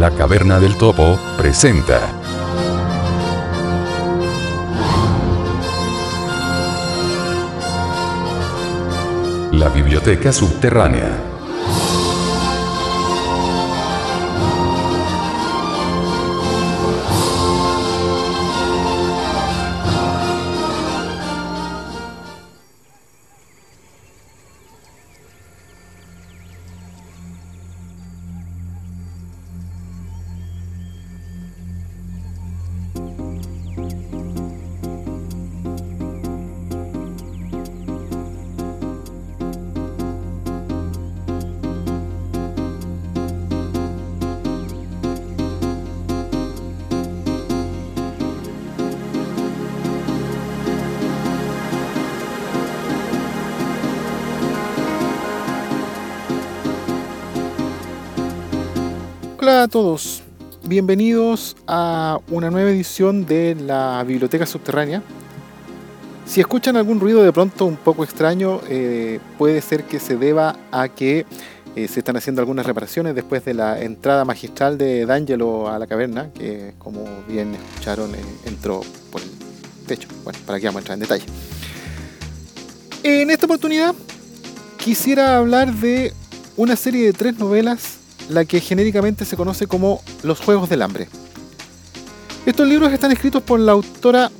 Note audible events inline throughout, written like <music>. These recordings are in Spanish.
La Caverna del Topo presenta. La Biblioteca Subterránea. Hola a todos, bienvenidos a una nueva edición de la Biblioteca Subterránea. Si escuchan algún ruido de pronto un poco extraño, eh, puede ser que se deba a que eh, se están haciendo algunas reparaciones después de la entrada magistral de D'Angelo a la caverna, que como bien escucharon eh, entró por el techo. Bueno, para que vamos a entrar en detalle. En esta oportunidad quisiera hablar de una serie de tres novelas la que genéricamente se conoce como Los Juegos del Hambre. Estos libros están escritos por la autora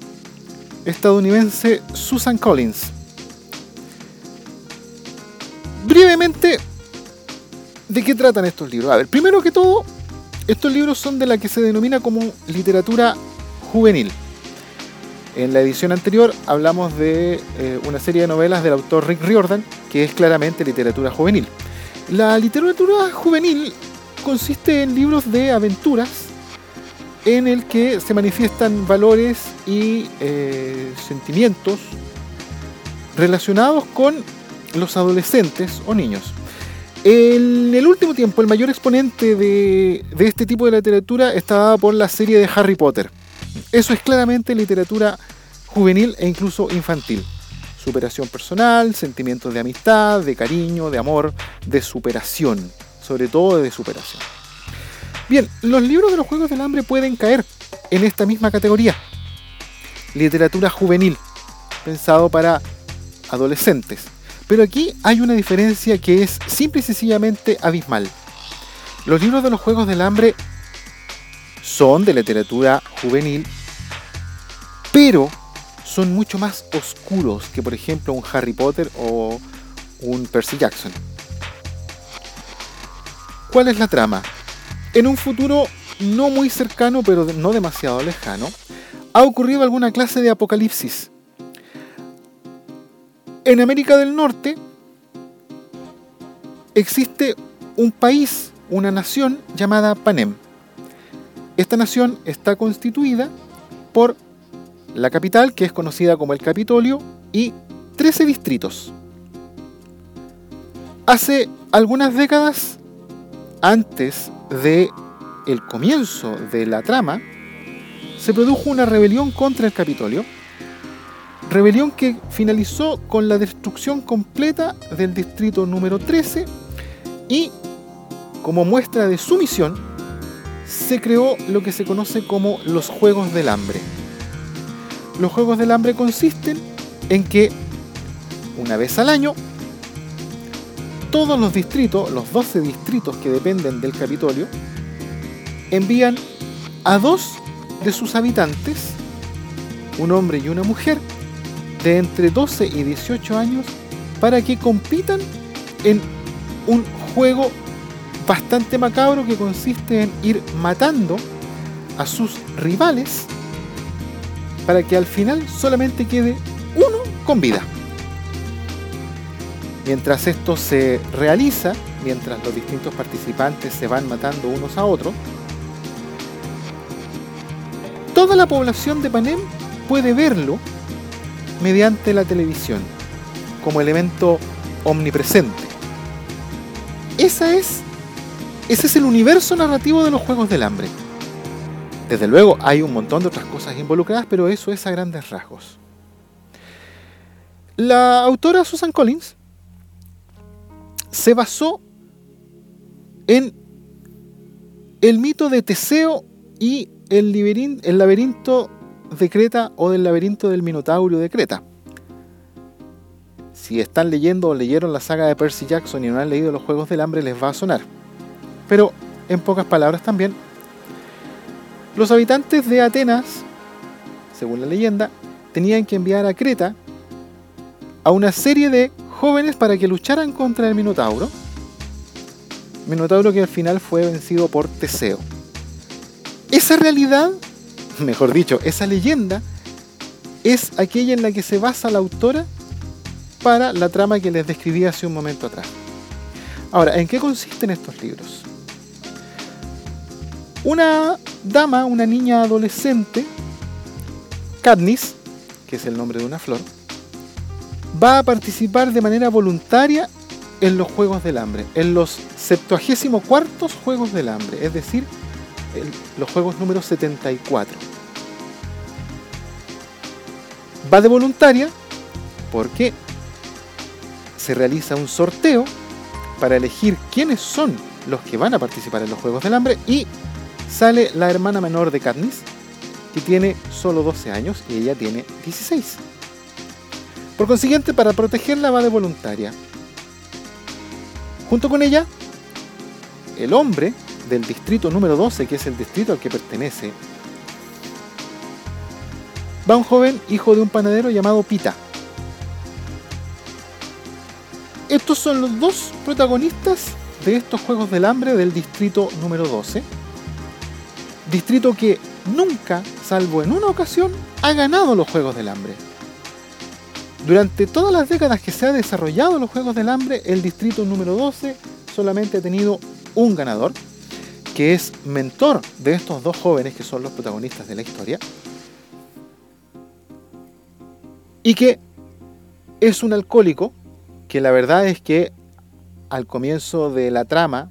estadounidense Susan Collins. Brevemente, ¿de qué tratan estos libros? A ver, primero que todo, estos libros son de la que se denomina como literatura juvenil. En la edición anterior hablamos de eh, una serie de novelas del autor Rick Riordan, que es claramente literatura juvenil. La literatura juvenil consiste en libros de aventuras en el que se manifiestan valores y eh, sentimientos relacionados con los adolescentes o niños. En el último tiempo, el mayor exponente de, de este tipo de literatura está dado por la serie de Harry Potter. Eso es claramente literatura juvenil e incluso infantil superación personal, sentimientos de amistad, de cariño, de amor, de superación, sobre todo de superación. Bien, los libros de los Juegos del Hambre pueden caer en esta misma categoría. Literatura juvenil, pensado para adolescentes. Pero aquí hay una diferencia que es simple y sencillamente abismal. Los libros de los Juegos del Hambre son de literatura juvenil, pero son mucho más oscuros que por ejemplo un Harry Potter o un Percy Jackson. ¿Cuál es la trama? En un futuro no muy cercano, pero no demasiado lejano, ha ocurrido alguna clase de apocalipsis. En América del Norte existe un país, una nación llamada Panem. Esta nación está constituida por la capital, que es conocida como el Capitolio, y 13 distritos. Hace algunas décadas, antes de el comienzo de la trama, se produjo una rebelión contra el Capitolio, rebelión que finalizó con la destrucción completa del distrito número 13 y, como muestra de sumisión, se creó lo que se conoce como los Juegos del Hambre. Los Juegos del Hambre consisten en que una vez al año todos los distritos, los 12 distritos que dependen del Capitolio, envían a dos de sus habitantes, un hombre y una mujer, de entre 12 y 18 años, para que compitan en un juego bastante macabro que consiste en ir matando a sus rivales para que al final solamente quede uno con vida. Mientras esto se realiza, mientras los distintos participantes se van matando unos a otros, toda la población de Panem puede verlo mediante la televisión, como elemento omnipresente. Esa es, ese es el universo narrativo de los Juegos del Hambre. Desde luego hay un montón de otras cosas involucradas, pero eso es a grandes rasgos. La autora Susan Collins se basó en el mito de Teseo y el, el laberinto de Creta o del laberinto del Minotaurio de Creta. Si están leyendo o leyeron la saga de Percy Jackson y no han leído los Juegos del Hambre, les va a sonar. Pero, en pocas palabras también, los habitantes de Atenas, según la leyenda, tenían que enviar a Creta a una serie de jóvenes para que lucharan contra el Minotauro. Minotauro que al final fue vencido por Teseo. Esa realidad, <laughs> mejor dicho, esa leyenda, es aquella en la que se basa la autora para la trama que les describí hace un momento atrás. Ahora, ¿en qué consisten estos libros? Una dama, una niña adolescente, Katniss, que es el nombre de una flor, va a participar de manera voluntaria en los Juegos del Hambre, en los 74 Juegos del Hambre, es decir, los juegos número 74. Va de voluntaria porque se realiza un sorteo para elegir quiénes son los que van a participar en los Juegos del Hambre y sale la hermana menor de Katniss, que tiene solo 12 años y ella tiene 16. Por consiguiente, para protegerla va de voluntaria. Junto con ella, el hombre del distrito número 12, que es el distrito al que pertenece, va un joven hijo de un panadero llamado Pita. Estos son los dos protagonistas de estos Juegos del Hambre del distrito número 12. Distrito que nunca, salvo en una ocasión, ha ganado los Juegos del Hambre. Durante todas las décadas que se ha desarrollado los Juegos del Hambre, el distrito número 12 solamente ha tenido un ganador, que es mentor de estos dos jóvenes que son los protagonistas de la historia, y que es un alcohólico, que la verdad es que al comienzo de la trama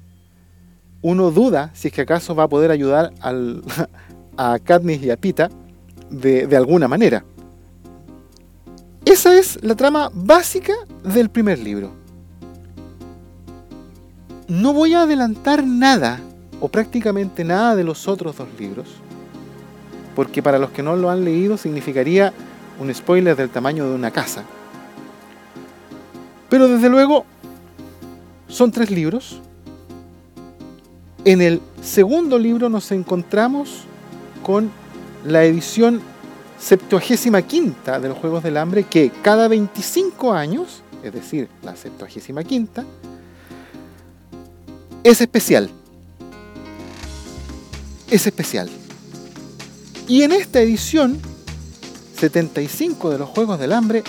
uno duda si es que acaso va a poder ayudar <laughs> a Katniss y a Pita de, de alguna manera. Esa es la trama básica del primer libro. No voy a adelantar nada o prácticamente nada de los otros dos libros, porque para los que no lo han leído significaría un spoiler del tamaño de una casa. Pero desde luego son tres libros. En el segundo libro nos encontramos con la edición septuagésima quinta de los Juegos del Hambre que cada 25 años, es decir, la septuagésima quinta, es especial es especial. Y en esta edición, 75 de los Juegos del Hambre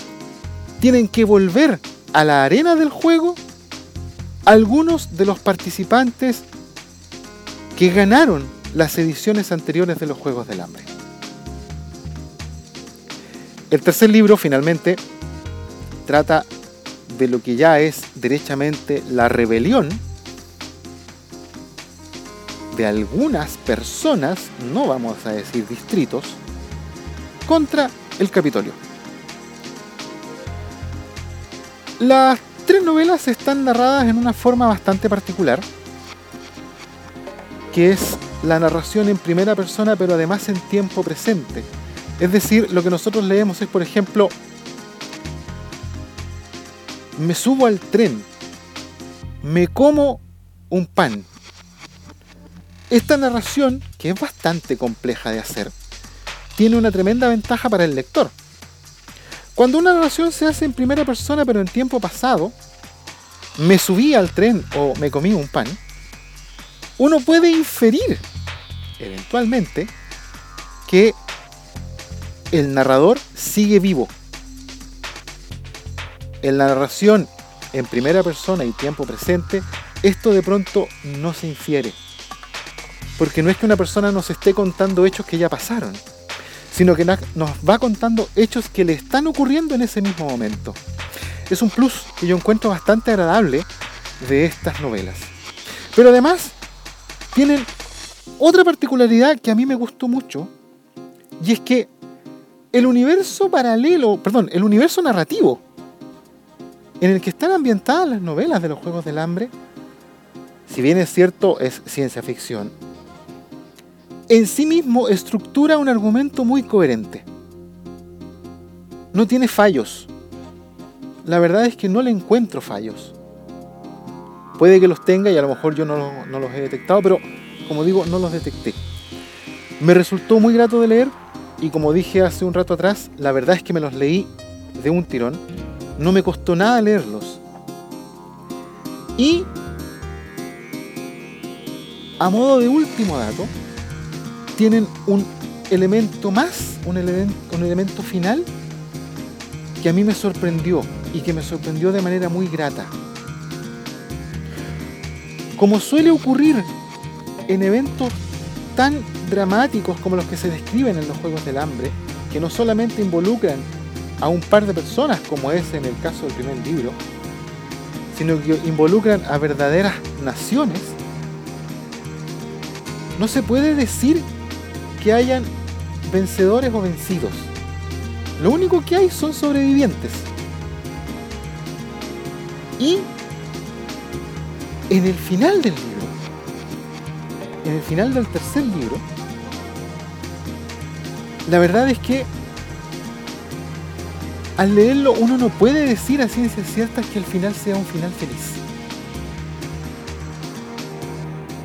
tienen que volver a la arena del juego algunos de los participantes que ganaron las ediciones anteriores de los Juegos del Hambre. El tercer libro finalmente trata de lo que ya es derechamente la rebelión de algunas personas, no vamos a decir distritos, contra el Capitolio. Las tres novelas están narradas en una forma bastante particular, que es la narración en primera persona, pero además en tiempo presente. Es decir, lo que nosotros leemos es, por ejemplo, me subo al tren, me como un pan, esta narración, que es bastante compleja de hacer, tiene una tremenda ventaja para el lector. Cuando una narración se hace en primera persona pero en tiempo pasado, me subí al tren o me comí un pan, uno puede inferir eventualmente que el narrador sigue vivo. En la narración en primera persona y tiempo presente, esto de pronto no se infiere porque no es que una persona nos esté contando hechos que ya pasaron, sino que nos va contando hechos que le están ocurriendo en ese mismo momento. Es un plus que yo encuentro bastante agradable de estas novelas. Pero además tienen otra particularidad que a mí me gustó mucho, y es que el universo paralelo, perdón, el universo narrativo en el que están ambientadas las novelas de los Juegos del Hambre, si bien es cierto es ciencia ficción, en sí mismo estructura un argumento muy coherente. No tiene fallos. La verdad es que no le encuentro fallos. Puede que los tenga y a lo mejor yo no, los he detectado, pero como digo, no los detecté. Me resultó muy grato de leer y como dije hace un rato atrás, la verdad es que me los leí de un tirón. No me costó nada leerlos. Y a modo de último dato, tienen un elemento más, un elemento final que a mí me sorprendió y que me sorprendió de manera muy grata. Como suele ocurrir en eventos tan dramáticos como los que se describen en los Juegos del Hambre, que no solamente involucran a un par de personas, como es en el caso del primer libro, sino que involucran a verdaderas naciones, no se puede decir que hayan vencedores o vencidos. Lo único que hay son sobrevivientes. Y en el final del libro, en el final del tercer libro, la verdad es que al leerlo uno no puede decir a ciencia cierta que el final sea un final feliz.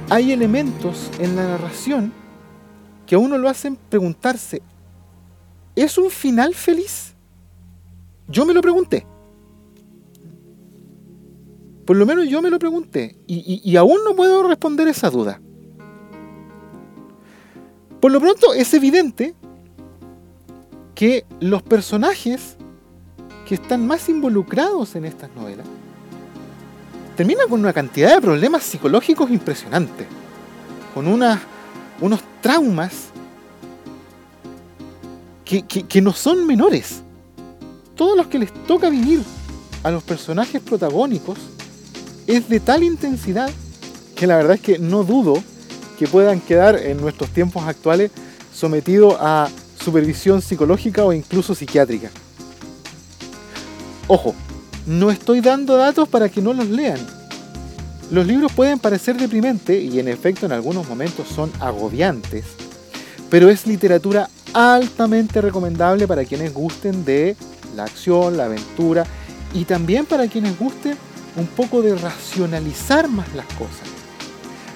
Hay elementos en la narración que a uno lo hacen preguntarse, ¿es un final feliz? Yo me lo pregunté. Por lo menos yo me lo pregunté y, aún no puedo responder esa duda. Por lo pronto es evidente que los personajes que están más involucrados en estas novelas terminan con una cantidad de problemas psicológicos impresionantes, con unos traumas que, no son menores. Todos los que les toca vivir a los personajes protagónicos es de tal intensidad que la verdad es que no dudo que puedan quedar en nuestros tiempos actuales sometidos a supervisión psicológica o incluso psiquiátrica. Ojo, no estoy dando datos para que no los lean. Los libros pueden parecer deprimentes y en efecto en algunos momentos son agobiantes, pero es literatura altamente recomendable para quienes gusten de la acción, la aventura y también para quienes gusten un poco de racionalizar más las cosas.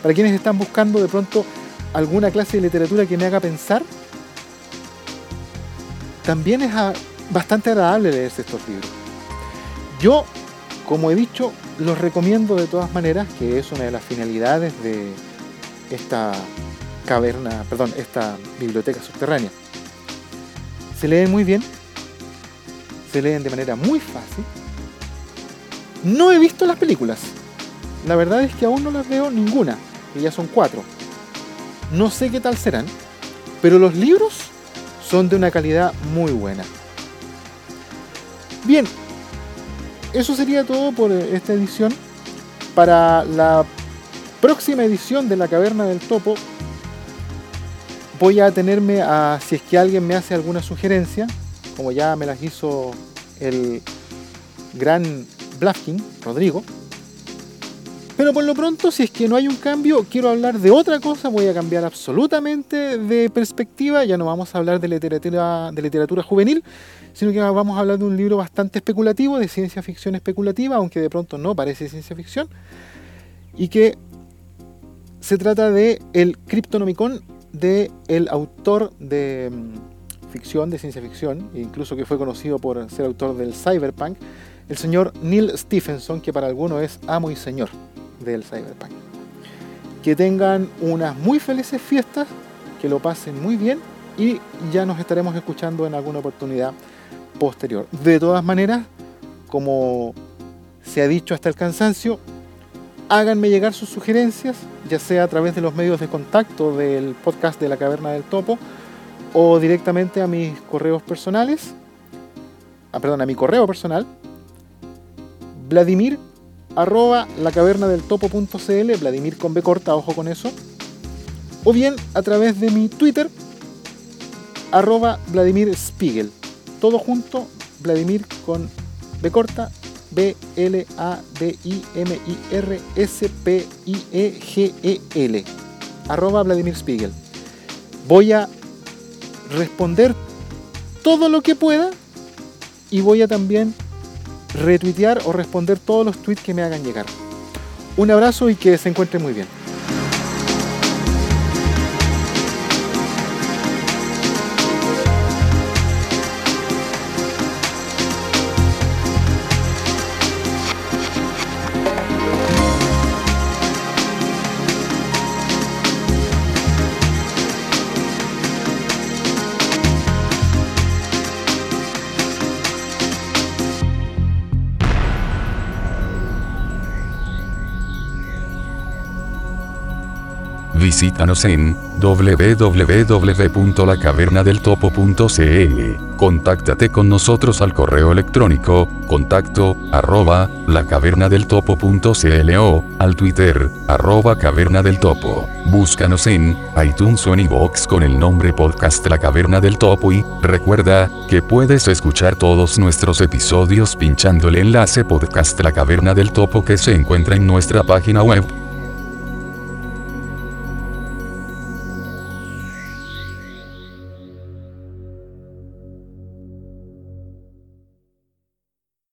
Para quienes están buscando de pronto alguna clase de literatura que me haga pensar, también es bastante agradable leerse estos libros. Yo, como he dicho, los recomiendo de todas maneras, que es una de las finalidades de esta caverna, perdón, esta biblioteca subterránea. Se leen muy bien, se leen de manera muy fácil. No he visto las películas. La verdad es que aún no las veo ninguna, que ya son cuatro. No sé qué tal serán, pero los libros son de una calidad muy buena. Bien, eso sería todo por esta edición. Para la próxima edición de La Caverna del Topo, voy a tenerme a, si es que alguien me hace alguna sugerencia, como ya me las hizo el gran Blafkin, Rodrigo. Pero por lo pronto, si es que no hay un cambio, quiero hablar de otra cosa, voy a cambiar absolutamente de perspectiva, ya no vamos a hablar de literatura, de literatura juvenil, sino que vamos a hablar de un libro bastante especulativo, de ciencia ficción especulativa, aunque de pronto no parece ciencia ficción, y que se trata de el Cryptonomicon de el autor de mm, ficción, de ciencia ficción, incluso que fue conocido por ser autor del cyberpunk, el señor Neil Stephenson, que para algunos es amo y señor del cyberpunk. Que tengan unas muy felices fiestas, que lo pasen muy bien y ya nos estaremos escuchando en alguna oportunidad posterior. De todas maneras, como se ha dicho hasta el cansancio, háganme llegar sus sugerencias, ya sea a través de los medios de contacto del podcast de la Caverna del Topo o directamente a mis correos personales, ah, perdón, a mi correo personal, Vladimir arroba la caverna del topo.cl, Vladimir con B corta, ojo con eso, o bien a través de mi Twitter, arroba Vladimir Spiegel todo junto, Vladimir con B corta, B L A D I M I R S P I E E arroba Vladimir Spiegel. Voy a responder todo lo que pueda y voy a también retuitear o responder todos los tweets que me hagan llegar. Un abrazo y que se encuentren muy bien. Visítanos en www.lacavernadeltopo.cl. Contáctate con nosotros al correo electrónico, contacto, arroba, lacavernadeltopo.cl o, al Twitter, arroba caverna del topo. Búscanos en iTunes o en con el nombre podcast La Caverna del Topo y, recuerda, que puedes escuchar todos nuestros episodios pinchando el enlace podcast La Caverna del Topo que se encuentra en nuestra página web